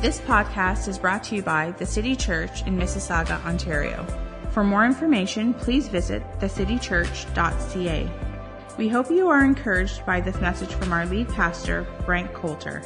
This podcast is brought to you by the City Church in Mississauga, Ontario. For more information, please visit thecitychurch.ca. We hope you are encouraged by this message from our lead pastor, Frank Coulter.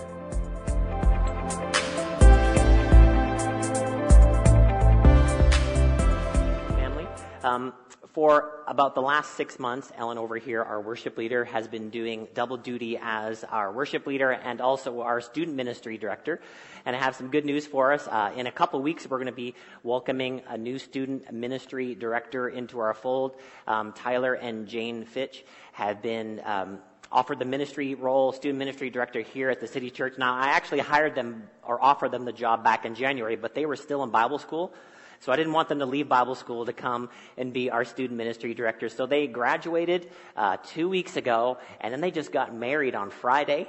family. Um, for about the last six months, Ellen over here, our worship leader, has been doing double duty as our worship leader and also our student ministry director. And I have some good news for us. Uh, in a couple weeks, we're going to be welcoming a new student ministry director into our fold. Um, Tyler and Jane Fitch have been um, offered the ministry role, student ministry director here at the City Church. Now, I actually hired them or offered them the job back in January, but they were still in Bible school. So I didn't want them to leave Bible school to come and be our student ministry director. So they graduated uh, two weeks ago, and then they just got married on Friday.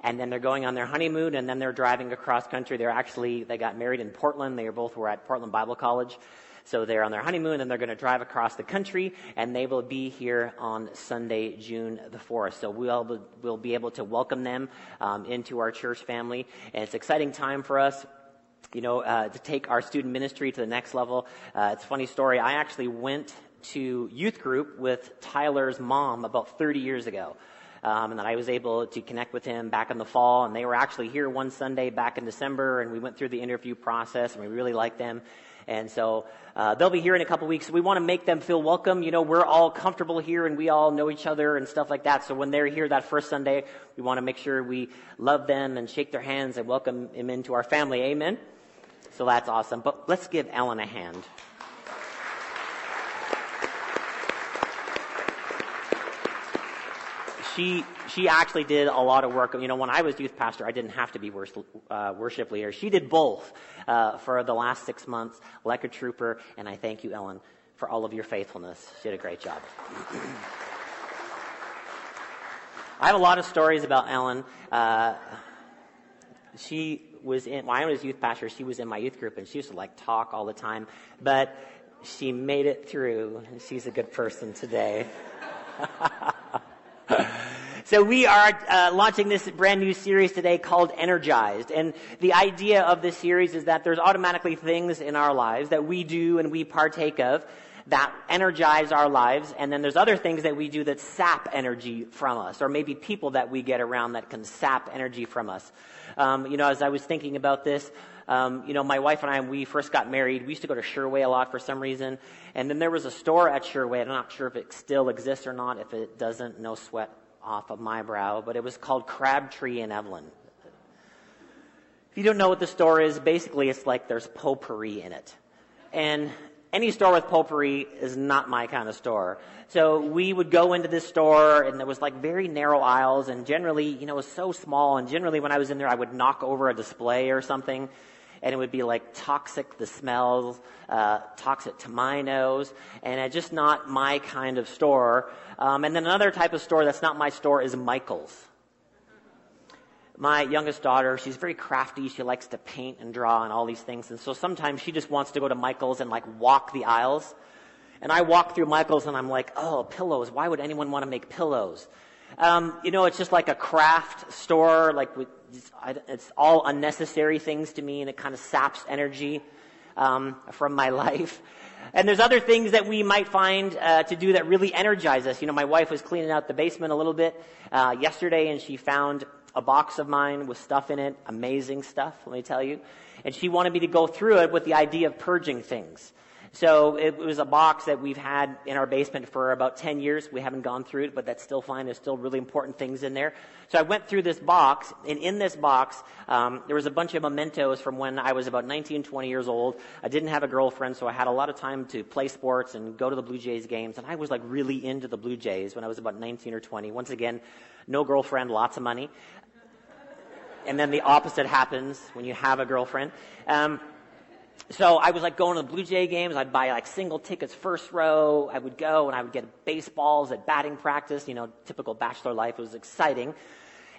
And then they're going on their honeymoon, and then they're driving across country. They're actually they got married in Portland. They both were at Portland Bible College. So they're on their honeymoon, and they're going to drive across the country, and they will be here on Sunday, June the 4th. So we'll, we'll be able to welcome them um, into our church family. And it's an exciting time for us you know, uh, to take our student ministry to the next level. Uh, it's a funny story. I actually went to youth group with Tyler's mom about 30 years ago. Um, and then I was able to connect with him back in the fall, and they were actually here one Sunday back in December, and we went through the interview process, and we really liked them. And so uh, they'll be here in a couple weeks. We want to make them feel welcome. You know, we're all comfortable here, and we all know each other and stuff like that. So when they're here that first Sunday, we want to make sure we love them and shake their hands and welcome them into our family. Amen. So that's awesome. But let's give Ellen a hand. She she actually did a lot of work. You know, when I was youth pastor, I didn't have to be worship, uh, worship leader. She did both uh, for the last six months, like a trooper. And I thank you, Ellen, for all of your faithfulness. She did a great job. I have a lot of stories about Ellen. Uh, she was in, when I was youth pastor, she was in my youth group and she used to like talk all the time, but she made it through. and She's a good person today. so we are uh, launching this brand new series today called Energized. And the idea of this series is that there's automatically things in our lives that we do and we partake of that energize our lives. And then there's other things that we do that sap energy from us, or maybe people that we get around that can sap energy from us. Um, you know, as I was thinking about this, um, you know, my wife and I, we first got married, we used to go to Sherway a lot for some reason. And then there was a store at Sherway. I'm not sure if it still exists or not. If it doesn't, no sweat off of my brow. But it was called Crabtree & Evelyn. If you don't know what the store is, basically it's like there's potpourri in it. And any store with potpourri is not my kind of store. So we would go into this store and there was like very narrow aisles and generally, you know, it was so small and generally when I was in there I would knock over a display or something and it would be like toxic, the smells, uh, toxic to my nose, and it's just not my kind of store. Um, and then another type of store that's not my store is Michael's my youngest daughter, she's very crafty. She likes to paint and draw and all these things. And so sometimes she just wants to go to Michael's and like walk the aisles. And I walk through Michael's and I'm like, oh, pillows. Why would anyone want to make pillows? Um, you know, it's just like a craft store. Like it's all unnecessary things to me and it kind of saps energy um, from my life. And there's other things that we might find uh, to do that really energize us. You know, my wife was cleaning out the basement a little bit uh, yesterday, and she found a box of mine with stuff in it, amazing stuff, let me tell you. And she wanted me to go through it with the idea of purging things. So it was a box that we've had in our basement for about 10 years. We haven't gone through it, but that's still fine. There's still really important things in there. So I went through this box, and in this box, um, there was a bunch of mementos from when I was about 19, 20 years old. I didn't have a girlfriend, so I had a lot of time to play sports and go to the Blue Jays games. And I was like really into the Blue Jays when I was about 19 or 20. Once again, no girlfriend, lots of money and then the opposite happens when you have a girlfriend. Um, so I was like going to the Blue Jay games. I'd buy like single tickets, first row. I would go and I would get baseballs at batting practice. You know, typical bachelor life. It was exciting.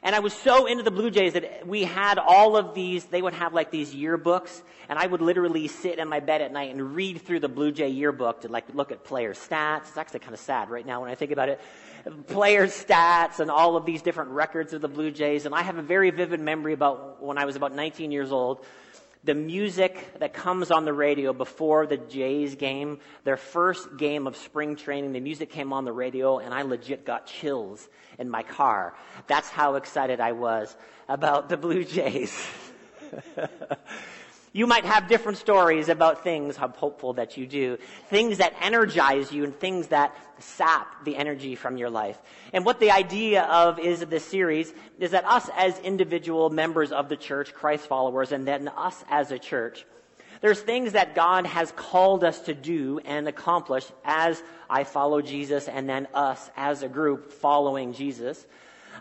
And I was so into the Blue Jays that we had all of these, they would have like these yearbooks, and I would literally sit in my bed at night and read through the Blue Jay yearbook to like look at player stats. It's actually kind of sad right now when I think about it. Player stats and all of these different records of the Blue Jays. And I have a very vivid memory about when I was about 19 years old the music that comes on the radio before the Jays game, their first game of spring training, the music came on the radio and I legit got chills in my car. That's how excited I was about the Blue Jays. You might have different stories about things, I'm hopeful that you do, things that energize you and things that sap the energy from your life. And what the idea of is of this series is that us as individual members of the church, Christ followers, and then us as a church, there's things that God has called us to do and accomplish as I follow Jesus and then us as a group following Jesus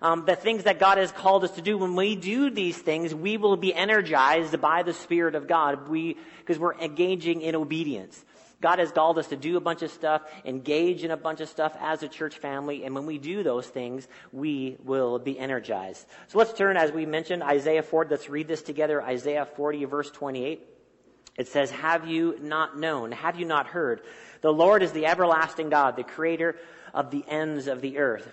um, the things that God has called us to do. When we do these things, we will be energized by the Spirit of God we, because we're engaging in obedience. God has called us to do a bunch of stuff, engage in a bunch of stuff as a church family, and when we do those things, we will be energized. So let's turn, as we mentioned, Isaiah 40. Let's read this together. Isaiah 40, verse 28. It says, Have you not known? Have you not heard? The Lord is the everlasting God, the creator of the ends of the earth.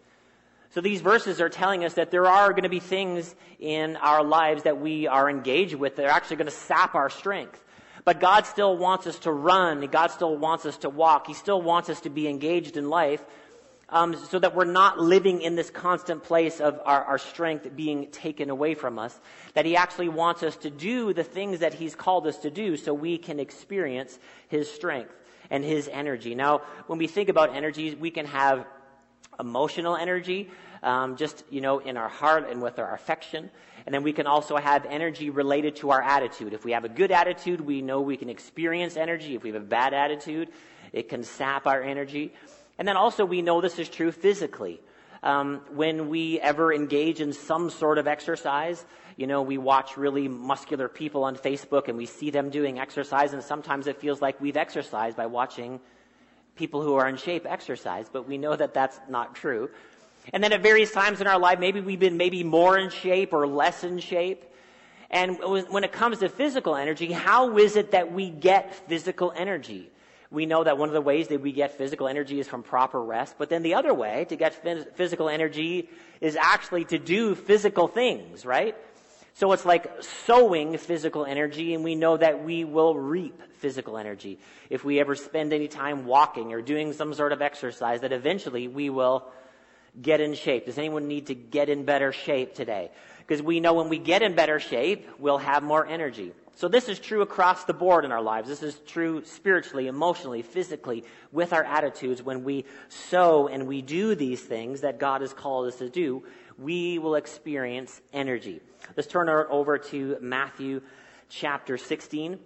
So these verses are telling us that there are going to be things in our lives that we are engaged with that are actually going to sap our strength. But God still wants us to run. God still wants us to walk. He still wants us to be engaged in life um, so that we're not living in this constant place of our, our strength being taken away from us. That He actually wants us to do the things that He's called us to do so we can experience His strength and His energy. Now, when we think about energy, we can have emotional energy, um, just, you know, in our heart and with our affection. And then we can also have energy related to our attitude. If we have a good attitude, we know we can experience energy. If we have a bad attitude, it can sap our energy. And then also we know this is true physically. Um, when we ever engage in some sort of exercise, you know, we watch really muscular people on Facebook and we see them doing exercise, and sometimes it feels like we've exercised by watching people who are in shape exercise, but we know that that's not true. And then at various times in our life, maybe we've been maybe more in shape or less in shape. And when it comes to physical energy, how is it that we get physical energy? We know that one of the ways that we get physical energy is from proper rest, but then the other way to get physical energy is actually to do physical things, right? So it's like sowing physical energy, and we know that we will reap physical energy. If we ever spend any time walking or doing some sort of exercise, that eventually we will get in shape. Does anyone need to get in better shape today? Because we know when we get in better shape, we'll have more energy. So this is true across the board in our lives. This is true spiritually, emotionally, physically, with our attitudes. When we sow and we do these things that God has called us to do, we will experience energy. Let's turn over to Matthew chapter 16.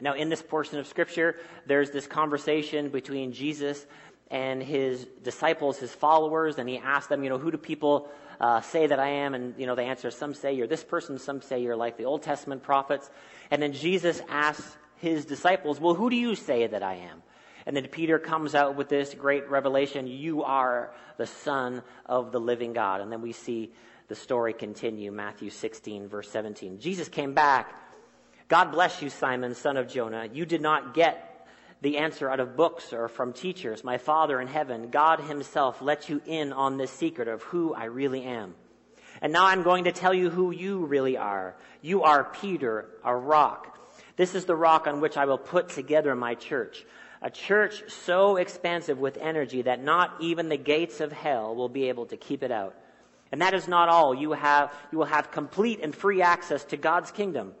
Now, in this portion of scripture, there's this conversation between Jesus and his disciples, his followers, and he asked them, you know, who do people uh, say that I am? And, you know, they answer, some say you're this person, some say you're like the Old Testament prophets. And then Jesus asks his disciples, well, who do you say that I am? And then Peter comes out with this great revelation You are the Son of the living God. And then we see the story continue, Matthew 16, verse 17. Jesus came back. God bless you, Simon, son of Jonah. You did not get the answer out of books or from teachers. My Father in heaven, God Himself, let you in on this secret of who I really am. And now I'm going to tell you who you really are. You are Peter, a rock. This is the rock on which I will put together my church. A church so expansive with energy that not even the gates of hell will be able to keep it out. And that is not all. You have, you will have complete and free access to God's kingdom.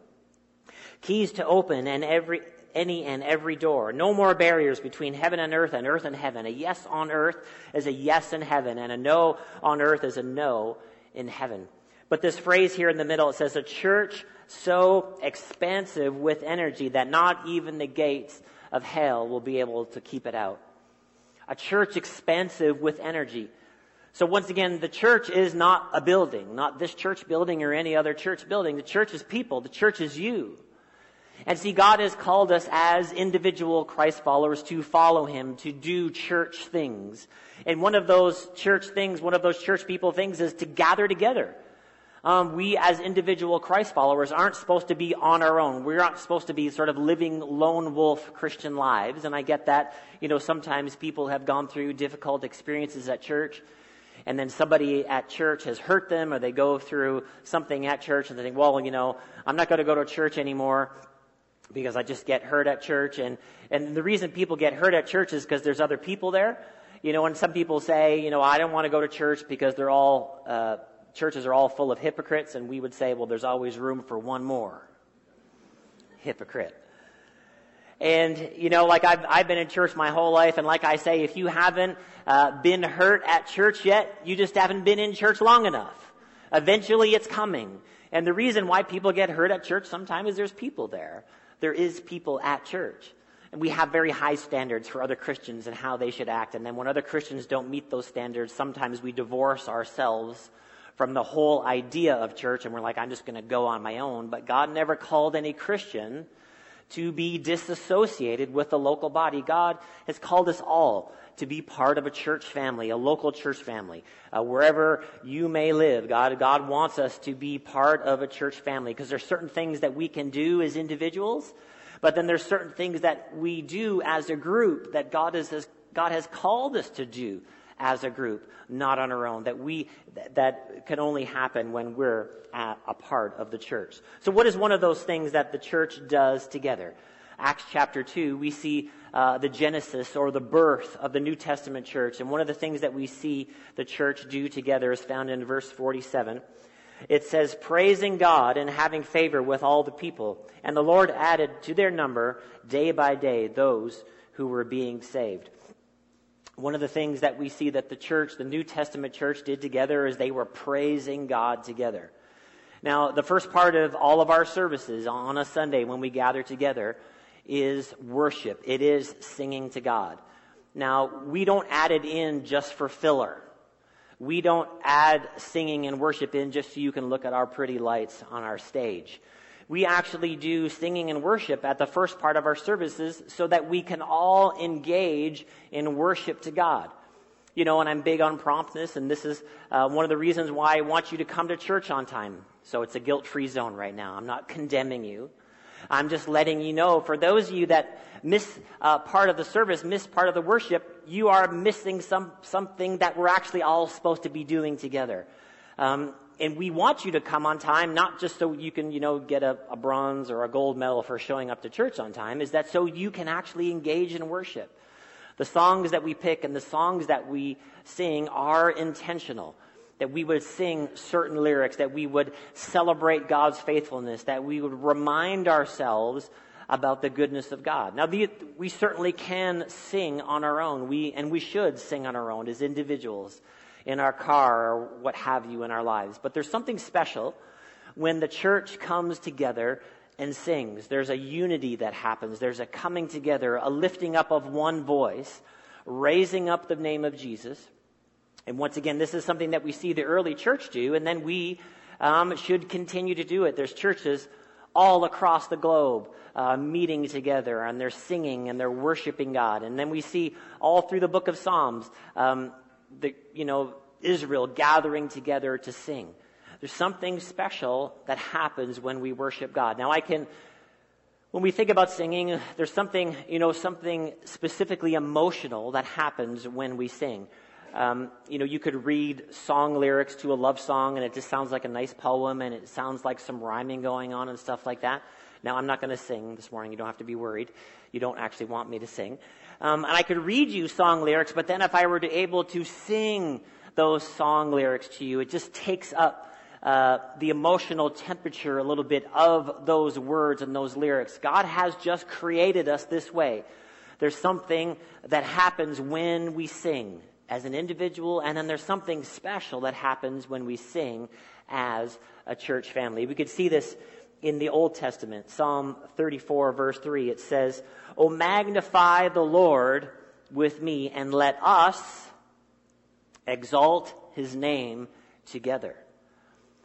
Keys to open and every, any and every door. No more barriers between heaven and earth and earth and heaven. A yes on earth is a yes in heaven and a no on earth is a no in heaven. But this phrase here in the middle, it says a church so expansive with energy that not even the gates of hell will be able to keep it out. A church expansive with energy. So once again, the church is not a building, not this church building or any other church building. The church is people. The church is you. And see, God has called us as individual Christ followers to follow Him, to do church things. And one of those church things, one of those church people things is to gather together. Um, we as individual Christ followers aren't supposed to be on our own. We're not supposed to be sort of living lone wolf Christian lives. And I get that, you know, sometimes people have gone through difficult experiences at church and then somebody at church has hurt them or they go through something at church and they think, well, you know, I'm not going to go to church anymore because I just get hurt at church. And, and the reason people get hurt at church is because there's other people there. You know, and some people say, you know, I don't want to go to church because they're all, uh, churches are all full of hypocrites. And we would say, well, there's always room for one more hypocrite. And, you know, like I've, I've been in church my whole life, and like I say, if you haven't uh, been hurt at church yet, you just haven't been in church long enough. Eventually it's coming. And the reason why people get hurt at church sometimes is there's people there there is people at church. And we have very high standards for other Christians and how they should act. And then when other Christians don't meet those standards, sometimes we divorce ourselves from the whole idea of church and we're like, I'm just going to go on my own. But God never called any Christian to be disassociated with the local body. God has called us all to be part of a church family, a local church family. Uh, wherever you may live, God, God wants us to be part of a church family because there's certain things that we can do as individuals, but then there's certain things that we do as a group that God has, God has called us to do as a group, not on our own, that we, that can only happen when we're a part of the church. So what is one of those things that the church does together? Acts chapter 2, we see uh, the genesis or the birth of the New Testament church. And one of the things that we see the church do together is found in verse 47. It says, praising God and having favor with all the people. And the Lord added to their number day by day those who were being saved. One of the things that we see that the church, the New Testament church, did together is they were praising God together. Now, the first part of all of our services on a Sunday when we gather together is worship. It is singing to God. Now, we don't add it in just for filler. We don't add singing and worship in just so you can look at our pretty lights on our stage. We actually do singing and worship at the first part of our services so that we can all engage in worship to God. You know, and I'm big on promptness, and this is uh, one of the reasons why I want you to come to church on time. So it's a guilt free zone right now. I'm not condemning you. I'm just letting you know, for those of you that miss uh, part of the service, miss part of the worship, you are missing some, something that we're actually all supposed to be doing together. Um, and we want you to come on time, not just so you can, you know, get a, a bronze or a gold medal for showing up to church on time, is that so you can actually engage in worship. The songs that we pick and the songs that we sing are intentional that we would sing certain lyrics, that we would celebrate God's faithfulness, that we would remind ourselves about the goodness of God. Now, the, we certainly can sing on our own, we, and we should sing on our own as individuals in our car or what have you in our lives. But there's something special when the church comes together and sings. There's a unity that happens. There's a coming together, a lifting up of one voice, raising up the name of Jesus and once again, this is something that we see the early church do, and then we um, should continue to do it. There's churches all across the globe uh, meeting together, and they're singing and they're worshiping God. And then we see all through the book of Psalms, um, the you know Israel gathering together to sing. There's something special that happens when we worship God. Now, I can when we think about singing, there's something, you know, something specifically emotional that happens when we sing. Um, you know, you could read song lyrics to a love song and it just sounds like a nice poem and it sounds like some rhyming going on and stuff like that. Now, I'm not going to sing this morning. You don't have to be worried. You don't actually want me to sing. Um, and I could read you song lyrics, but then if I were to able to sing those song lyrics to you, it just takes up uh, the emotional temperature a little bit of those words and those lyrics. God has just created us this way. There's something that happens when we sing as an individual, and then there's something special that happens when we sing as a church family. We could see this in the Old Testament, Psalm 34, verse 3, it says, O magnify the Lord with me, and let us exalt his name together.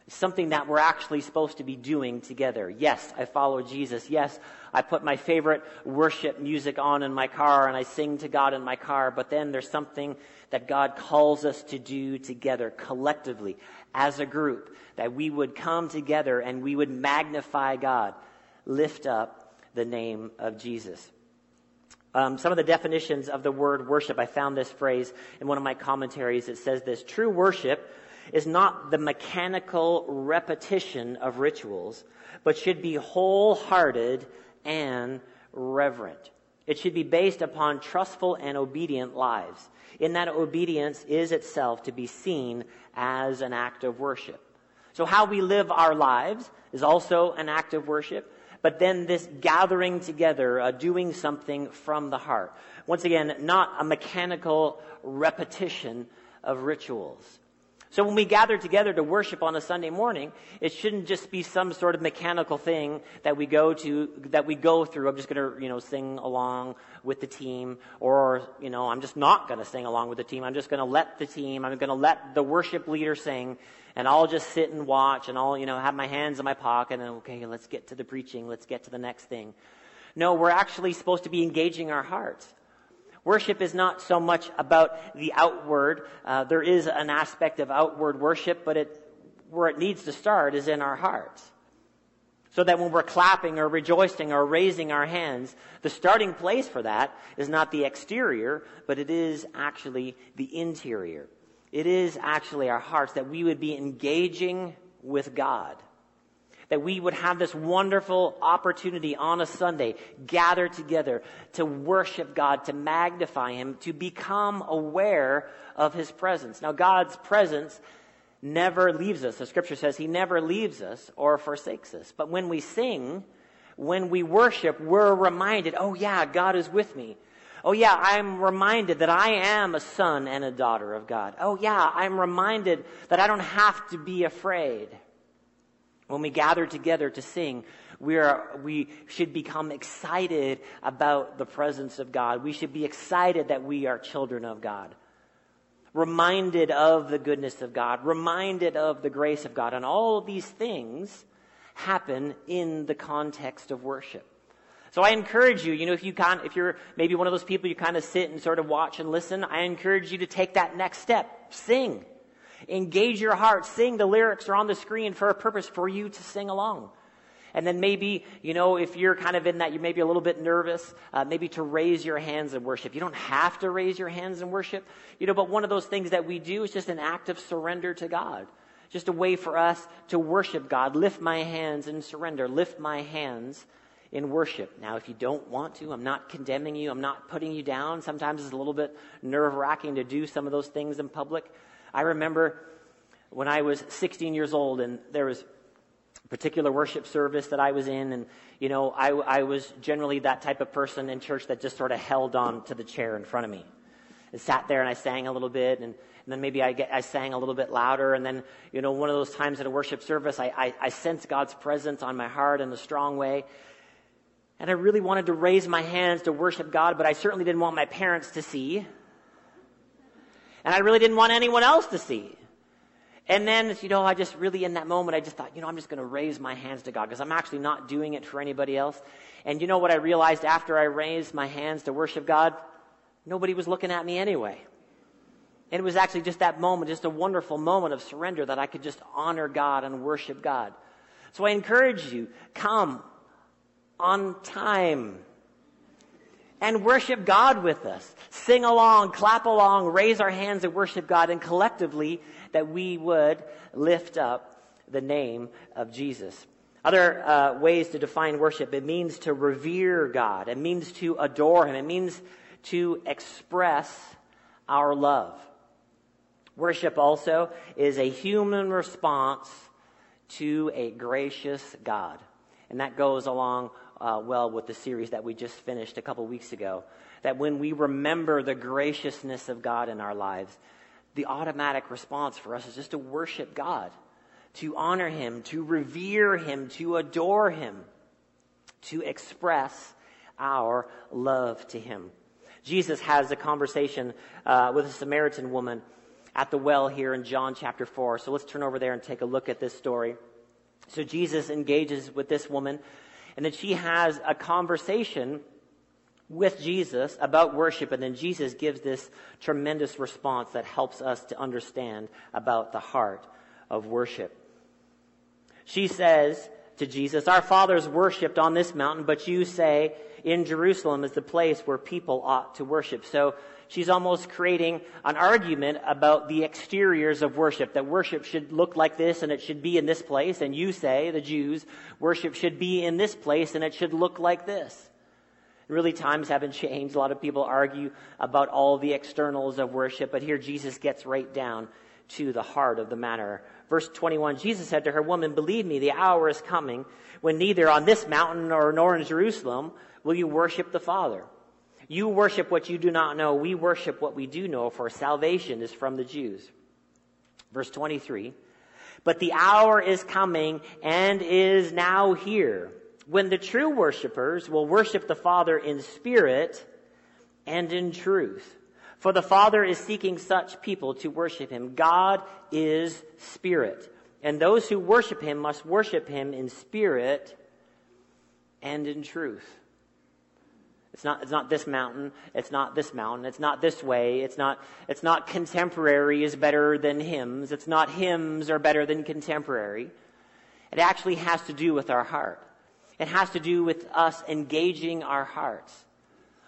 It's something that we're actually supposed to be doing together. Yes, I follow Jesus. Yes, I put my favorite worship music on in my car and I sing to God in my car, but then there's something that God calls us to do together, collectively, as a group, that we would come together and we would magnify God, lift up the name of Jesus. Um, some of the definitions of the word worship, I found this phrase in one of my commentaries. It says this True worship is not the mechanical repetition of rituals, but should be wholehearted and reverent. It should be based upon trustful and obedient lives. In that obedience is itself to be seen as an act of worship. So how we live our lives is also an act of worship, but then this gathering together, uh, doing something from the heart. Once again, not a mechanical repetition of rituals. So when we gather together to worship on a Sunday morning, it shouldn't just be some sort of mechanical thing that we go to, that we go through. I'm just going to, you know, sing along with the team, or, you know, I'm just not going to sing along with the team. I'm just going to let the team, I'm going to let the worship leader sing, and I'll just sit and watch, and I'll, you know, have my hands in my pocket, and okay, let's get to the preaching, let's get to the next thing. No, we're actually supposed to be engaging our hearts. Worship is not so much about the outward. Uh, there is an aspect of outward worship, but it, where it needs to start is in our hearts. So that when we're clapping or rejoicing or raising our hands, the starting place for that is not the exterior, but it is actually the interior. It is actually our hearts that we would be engaging with God that we would have this wonderful opportunity on a Sunday, gather together to worship God, to magnify Him, to become aware of His presence. Now, God's presence never leaves us. The scripture says He never leaves us or forsakes us. But when we sing, when we worship, we're reminded, oh yeah, God is with me. Oh yeah, I'm reminded that I am a son and a daughter of God. Oh yeah, I'm reminded that I don't have to be afraid. When we gather together to sing, we, are, we should become excited about the presence of God. We should be excited that we are children of God. Reminded of the goodness of God, reminded of the grace of God. And all of these things happen in the context of worship. So I encourage you, you know, if you can, if you're maybe one of those people you kind of sit and sort of watch and listen, I encourage you to take that next step. Sing. Engage your heart. Sing. The lyrics are on the screen for a purpose for you to sing along. And then maybe, you know, if you're kind of in that, you may be a little bit nervous, uh, maybe to raise your hands in worship. You don't have to raise your hands in worship, you know, but one of those things that we do is just an act of surrender to God. Just a way for us to worship God. Lift my hands in surrender. Lift my hands in worship. Now, if you don't want to, I'm not condemning you. I'm not putting you down. Sometimes it's a little bit nerve wracking to do some of those things in public. I remember when I was 16 years old and there was a particular worship service that I was in and, you know, I, I was generally that type of person in church that just sort of held on to the chair in front of me. And sat there and I sang a little bit and, and then maybe I, get, I sang a little bit louder and then, you know, one of those times in a worship service, I, I, I sensed God's presence on my heart in a strong way. And I really wanted to raise my hands to worship God, but I certainly didn't want my parents to see. And I really didn't want anyone else to see. And then, you know, I just really, in that moment, I just thought, you know, I'm just going to raise my hands to God because I'm actually not doing it for anybody else. And you know what I realized after I raised my hands to worship God? Nobody was looking at me anyway. And it was actually just that moment, just a wonderful moment of surrender that I could just honor God and worship God. So I encourage you, come on time and worship God with us. Sing along, clap along, raise our hands and worship God, and collectively that we would lift up the name of Jesus. Other uh, ways to define worship it means to revere God, it means to adore Him, it means to express our love. Worship also is a human response to a gracious God. And that goes along uh, well with the series that we just finished a couple weeks ago. That when we remember the graciousness of God in our lives, the automatic response for us is just to worship God, to honor him, to revere him, to adore him, to express our love to him. Jesus has a conversation uh, with a Samaritan woman at the well here in John chapter 4. So let's turn over there and take a look at this story. So Jesus engages with this woman, and then she has a conversation with Jesus about worship, and then Jesus gives this tremendous response that helps us to understand about the heart of worship. She says to Jesus, Our fathers worshipped on this mountain, but you say in Jerusalem is the place where people ought to worship. So she's almost creating an argument about the exteriors of worship, that worship should look like this and it should be in this place. And you say, the Jews, worship should be in this place and it should look like this. Really, times haven't changed. A lot of people argue about all the externals of worship, but here Jesus gets right down to the heart of the matter. Verse 21, Jesus said to her, Woman, believe me, the hour is coming when neither on this mountain nor, nor in Jerusalem will you worship the Father. You worship what you do not know. We worship what we do know, for salvation is from the Jews. Verse 23. But the hour is coming and is now here when the true worshipers will worship the Father in spirit and in truth. For the Father is seeking such people to worship Him. God is spirit. And those who worship Him must worship Him in spirit and in truth. It's not, it's not this mountain. It's not this mountain. It's not this way. It's not, it's not contemporary is better than hymns. It's not hymns are better than contemporary. It actually has to do with our heart. It has to do with us engaging our hearts.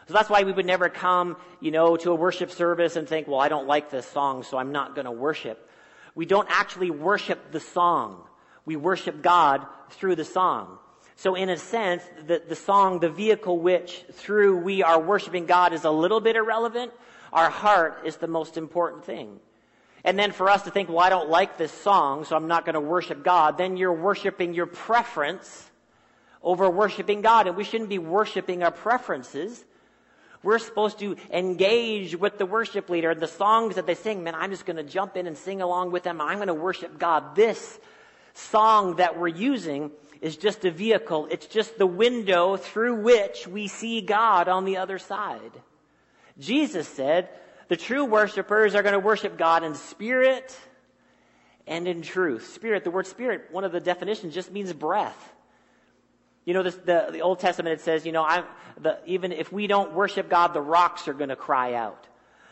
So that's why we would never come, you know, to a worship service and think, well, I don't like this song, so I'm not going to worship. We don't actually worship the song. We worship God through the song. So in a sense, the, the song, the vehicle which through we are worshiping God is a little bit irrelevant. Our heart is the most important thing. And then for us to think, well, I don't like this song, so I'm not going to worship God, then you're worshiping your preference over worshiping God. And we shouldn't be worshiping our preferences. We're supposed to engage with the worship leader and the songs that they sing. Man, I'm just going to jump in and sing along with them. I'm going to worship God. This song that we're using is just a vehicle. It's just the window through which we see God on the other side. Jesus said, the true worshipers are going to worship God in spirit and in truth. Spirit, the word spirit, one of the definitions just means breath. You know, this, the, the Old Testament, it says, you know, I'm, the, even if we don't worship God, the rocks are going to cry out.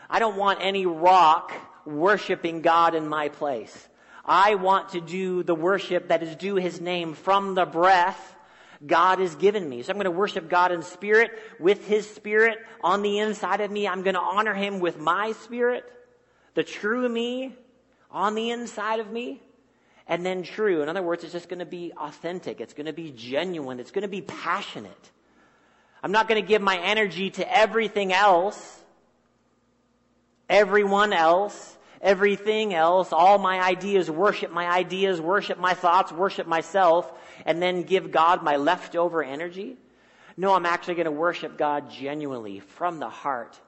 I don't want any rock worshiping God in my place. I want to do the worship that is due his name from the breath God has given me. So I'm going to worship God in spirit with his spirit on the inside of me. I'm going to honor him with my spirit, the true me on the inside of me. And then true. In other words, it's just going to be authentic. It's going to be genuine. It's going to be passionate. I'm not going to give my energy to everything else, everyone else everything else, all my ideas, worship my ideas, worship my thoughts, worship myself, and then give God my leftover energy? No, I'm actually going to worship God genuinely from the heart.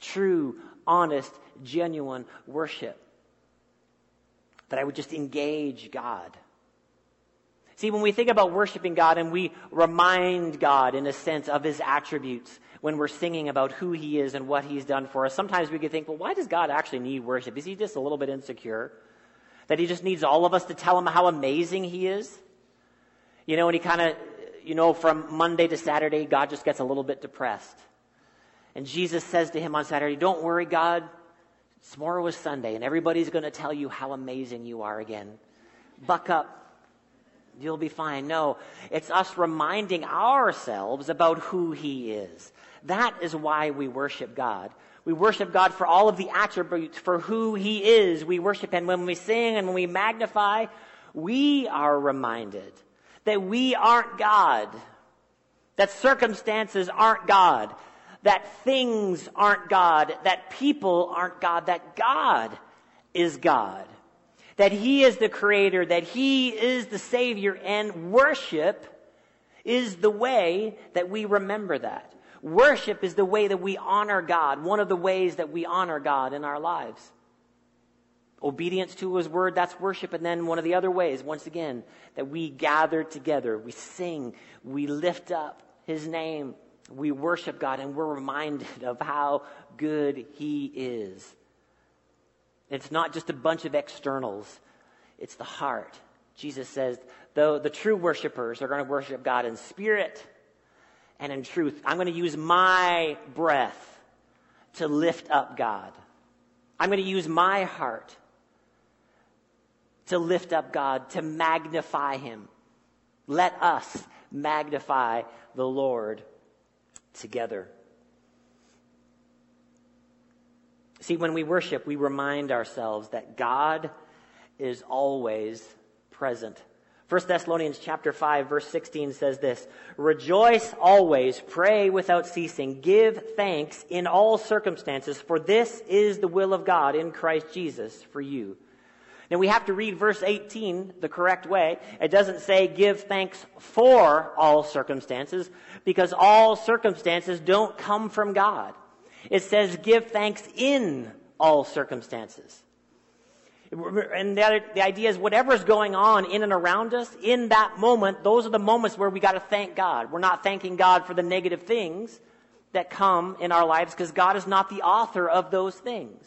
True, honest, genuine worship. That I would just engage God. See, when we think about worshiping God and we remind God, in a sense, of His attributes, when we're singing about who He is and what He's done for us, sometimes we could think, well, why does God actually need worship? Is He just a little bit insecure? That He just needs all of us to tell Him how amazing He is? You know, and He kind of, you know, from Monday to Saturday, God just gets a little bit depressed. And Jesus says to him on Saturday, Don't worry, God. Tomorrow is Sunday, and everybody's going to tell you how amazing you are again. Buck up. You'll be fine. No, it's us reminding ourselves about who He is. That is why we worship God. We worship God for all of the attributes, for who He is. We worship Him. When we sing and when we magnify, we are reminded that we aren't God, that circumstances aren't God, that things aren't God, that people aren't God, that God is God. That He is the Creator, that He is the Savior, and worship is the way that we remember that. Worship is the way that we honor God, one of the ways that we honor God in our lives. obedience to his word, that's worship. And then one of the other ways, once again, that we gather together, we sing, we lift up his name, we worship God, and we're reminded of how good he is. It's not just a bunch of externals, it's the heart. Jesus says, though the true worshipers are going to worship God in spirit and in truth. I'm going to use my breath to lift up God. I'm going to use my heart to lift up God, to magnify Him. Let us magnify the Lord together. See, when we worship, we remind ourselves that God is always present. 1 Thessalonians chapter 5 verse 16 says this, Rejoice always, pray without ceasing, give thanks in all circumstances, for this is the will of God in Christ Jesus for you. Now we have to read verse 18 the correct way. It doesn't say give thanks for all circumstances, because all circumstances don't come from God. It says give thanks in all circumstances. And the, the idea is whatever is going on in and around us, in that moment, those are the moments where we got to thank God. We're not thanking God for the negative things that come in our lives because God is not the author of those things.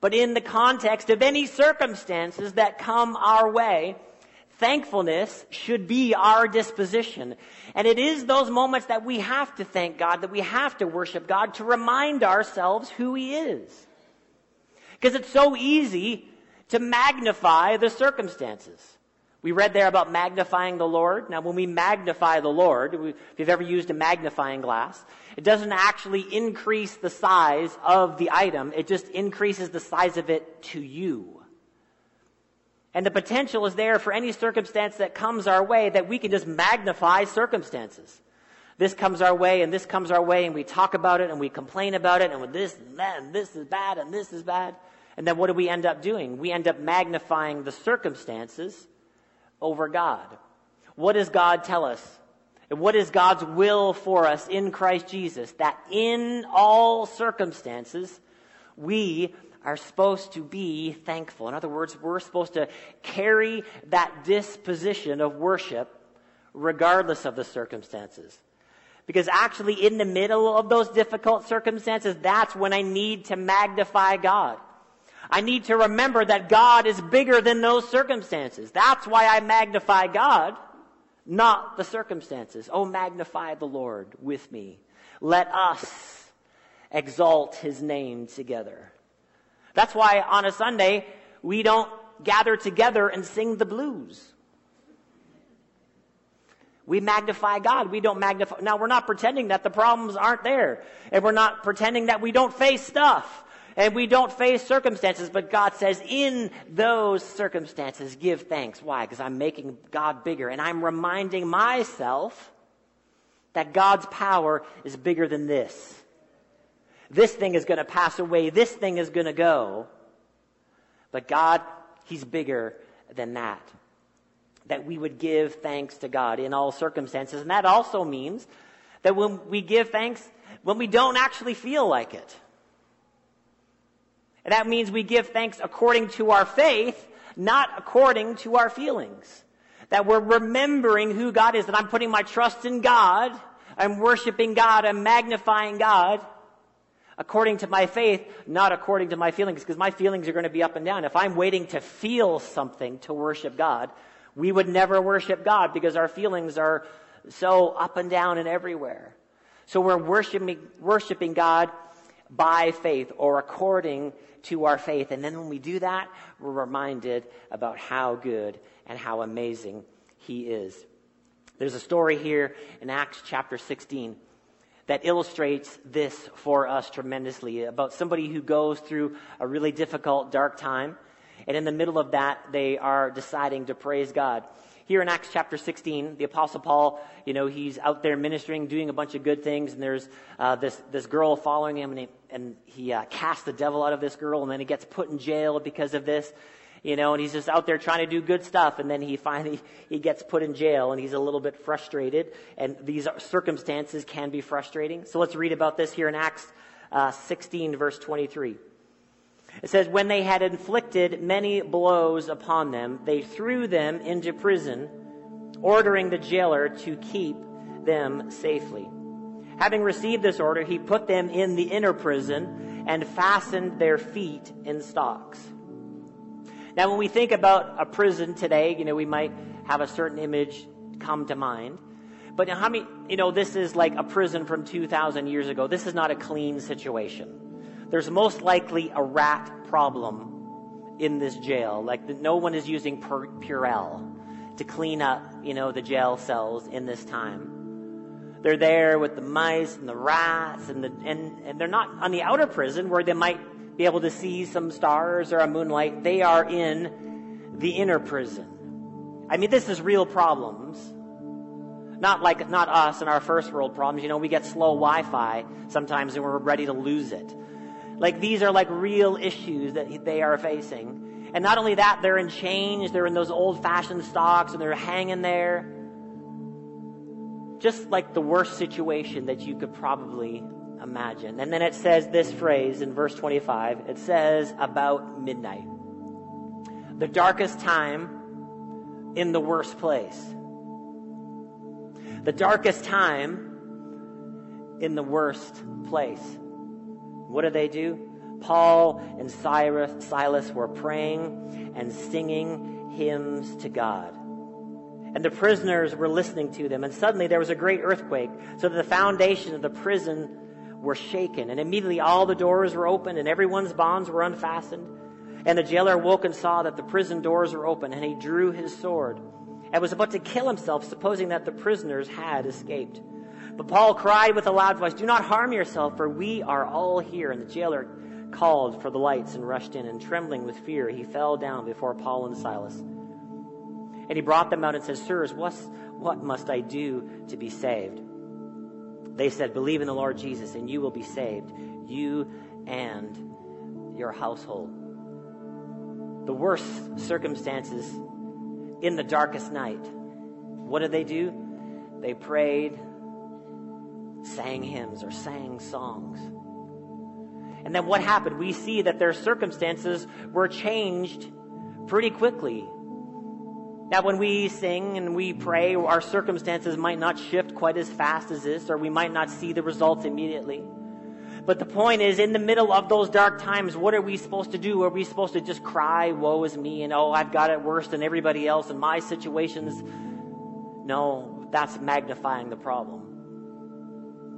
But in the context of any circumstances that come our way, thankfulness should be our disposition. And it is those moments that we have to thank God, that we have to worship God to remind ourselves who He is. Because it's so easy to magnify the circumstances. We read there about magnifying the Lord. Now, when we magnify the Lord, if you've ever used a magnifying glass, it doesn't actually increase the size of the item, it just increases the size of it to you. And the potential is there for any circumstance that comes our way that we can just magnify circumstances. This comes our way and this comes our way and we talk about it and we complain about it and with this and that and this is bad and this is bad. And then what do we end up doing? We end up magnifying the circumstances over God. What does God tell us? And what is God's will for us in Christ Jesus? That in all circumstances, we are supposed to be thankful. In other words, we're supposed to carry that disposition of worship regardless of the circumstances. Because actually, in the middle of those difficult circumstances, that's when I need to magnify God. I need to remember that God is bigger than those circumstances. That's why I magnify God, not the circumstances. Oh, magnify the Lord with me. Let us exalt his name together. That's why on a Sunday, we don't gather together and sing the blues. We magnify God. We don't magnify. Now, we're not pretending that the problems aren't there. And we're not pretending that we don't face stuff and we don't face circumstances, but God says, in those circumstances, give thanks. Why? Because I'm making God bigger, and I'm reminding myself that God's power is bigger than this. This thing is going to pass away, this thing is going to go. But God, He's bigger than that. That we would give thanks to God in all circumstances. And that also means that when we give thanks, when we don't actually feel like it. And that means we give thanks according to our faith, not according to our feelings. That we're remembering who God is, that I'm putting my trust in God, I'm worshiping God, I'm magnifying God according to my faith, not according to my feelings, because my feelings are going to be up and down. If I'm waiting to feel something to worship God, we would never worship God because our feelings are so up and down and everywhere. So we're worshiping, worshiping God by faith or according to our faith. And then when we do that, we're reminded about how good and how amazing He is. There's a story here in Acts chapter 16 that illustrates this for us tremendously about somebody who goes through a really difficult, dark time. And in the middle of that, they are deciding to praise God. Here in Acts chapter 16, the Apostle Paul, you know, he's out there ministering, doing a bunch of good things, and there's uh, this, this girl following him, and he, and he uh, casts the devil out of this girl, and then he gets put in jail because of this you know, and he's just out there trying to do good stuff, and then he finally he gets put in jail, and he's a little bit frustrated, and these circumstances can be frustrating. So let's read about this here in Acts uh, 16, verse 23. It says, When they had inflicted many blows upon them, they threw them into prison, ordering the jailer to keep them safely. Having received this order, he put them in the inner prison and fastened their feet in stocks. Now, when we think about a prison today, you know, we might have a certain image come to mind. But how many, you know, this is like a prison from 2,000 years ago. This is not a clean situation. There's most likely a rat problem in this jail. Like no one is using Purell to clean up, you know, the jail cells in this time. They're there with the mice and the rats and the, and, and they're not on the outer prison where they might be able to see some stars or a moonlight. They are in the inner prison. I mean, this is real problems. Not like, not us and our first world problems. You know, we get slow Wi-Fi sometimes and we're ready to lose it. Like these are like real issues that they are facing. And not only that, they're in chains, they're in those old fashioned stocks and they're hanging there. Just like the worst situation that you could probably imagine. And then it says this phrase in verse 25 it says, about midnight. The darkest time in the worst place. The darkest time in the worst place. What did they do? Paul and Cyrus, Silas were praying and singing hymns to God. And the prisoners were listening to them. And suddenly there was a great earthquake, so that the foundation of the prison were shaken. And immediately all the doors were opened and everyone's bonds were unfastened. And the jailer woke and saw that the prison doors were open, and he drew his sword and was about to kill himself, supposing that the prisoners had escaped. But Paul cried with a loud voice, Do not harm yourself, for we are all here. And the jailer called for the lights and rushed in, and trembling with fear, he fell down before Paul and Silas. And he brought them out and said, Sirs, what must I do to be saved? They said, Believe in the Lord Jesus, and you will be saved, you and your household. The worst circumstances in the darkest night. What did they do? They prayed sang hymns or sang songs. And then what happened? We see that their circumstances were changed pretty quickly. Now, when we sing and we pray, our circumstances might not shift quite as fast as this, or we might not see the results immediately. But the point is, in the middle of those dark times, what are we supposed to do? Are we supposed to just cry, woe is me, and oh, I've got it worse than everybody else, and my situation's. No, that's magnifying the problem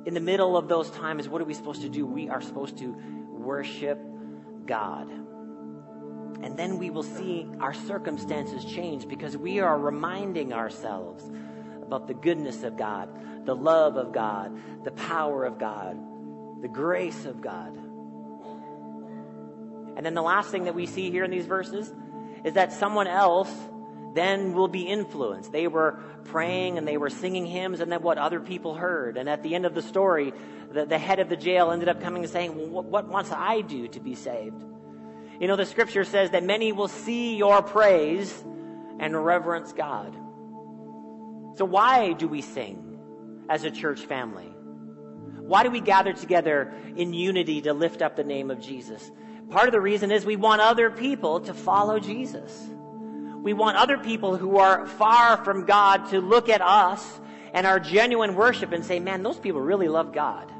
in the middle of those times, what are we supposed to do? We are supposed to worship God. And then we will see our circumstances change because we are reminding ourselves about the goodness of God, the love of God, the power of God, the grace of God. And then the last thing that we see here in these verses is that someone else then will be influenced. They were praying and they were singing hymns, and then what other people heard. And at the end of the story, the, the head of the jail ended up coming and saying, Well, what, what must I do to be saved? You know, the scripture says that many will see your praise and reverence God. So, why do we sing as a church family? Why do we gather together in unity to lift up the name of Jesus? Part of the reason is we want other people to follow Jesus. We want other people who are far from God to look at us and our genuine worship and say, man, those people really love God.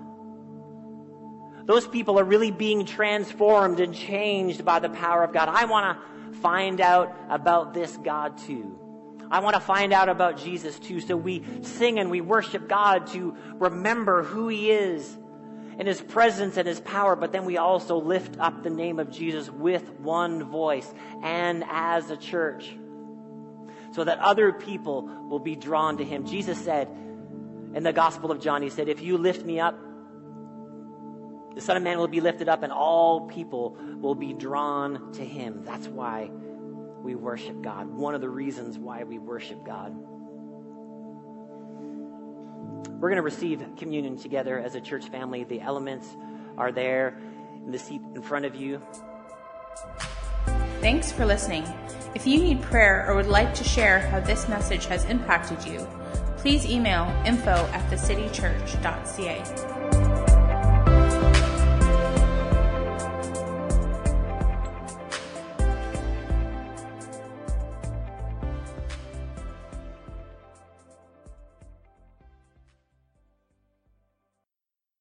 Those people are really being transformed and changed by the power of God. I want to find out about this God too. I want to find out about Jesus too. So we sing and we worship God to remember who He is and his presence and his power, but then we also lift up the name of Jesus with one voice and as a church so that other people will be drawn to him. Jesus said in the Gospel of John, He said, If you lift me up, the Son of Man will be lifted up, and all people will be drawn to him. That's why we worship God. One of the reasons why we worship God. We're going to receive communion together as a church family. The elements are there in the seat in front of you. Thanks for listening. If you need prayer or would like to share how this message has impacted you, please email info at thecitychurch.ca.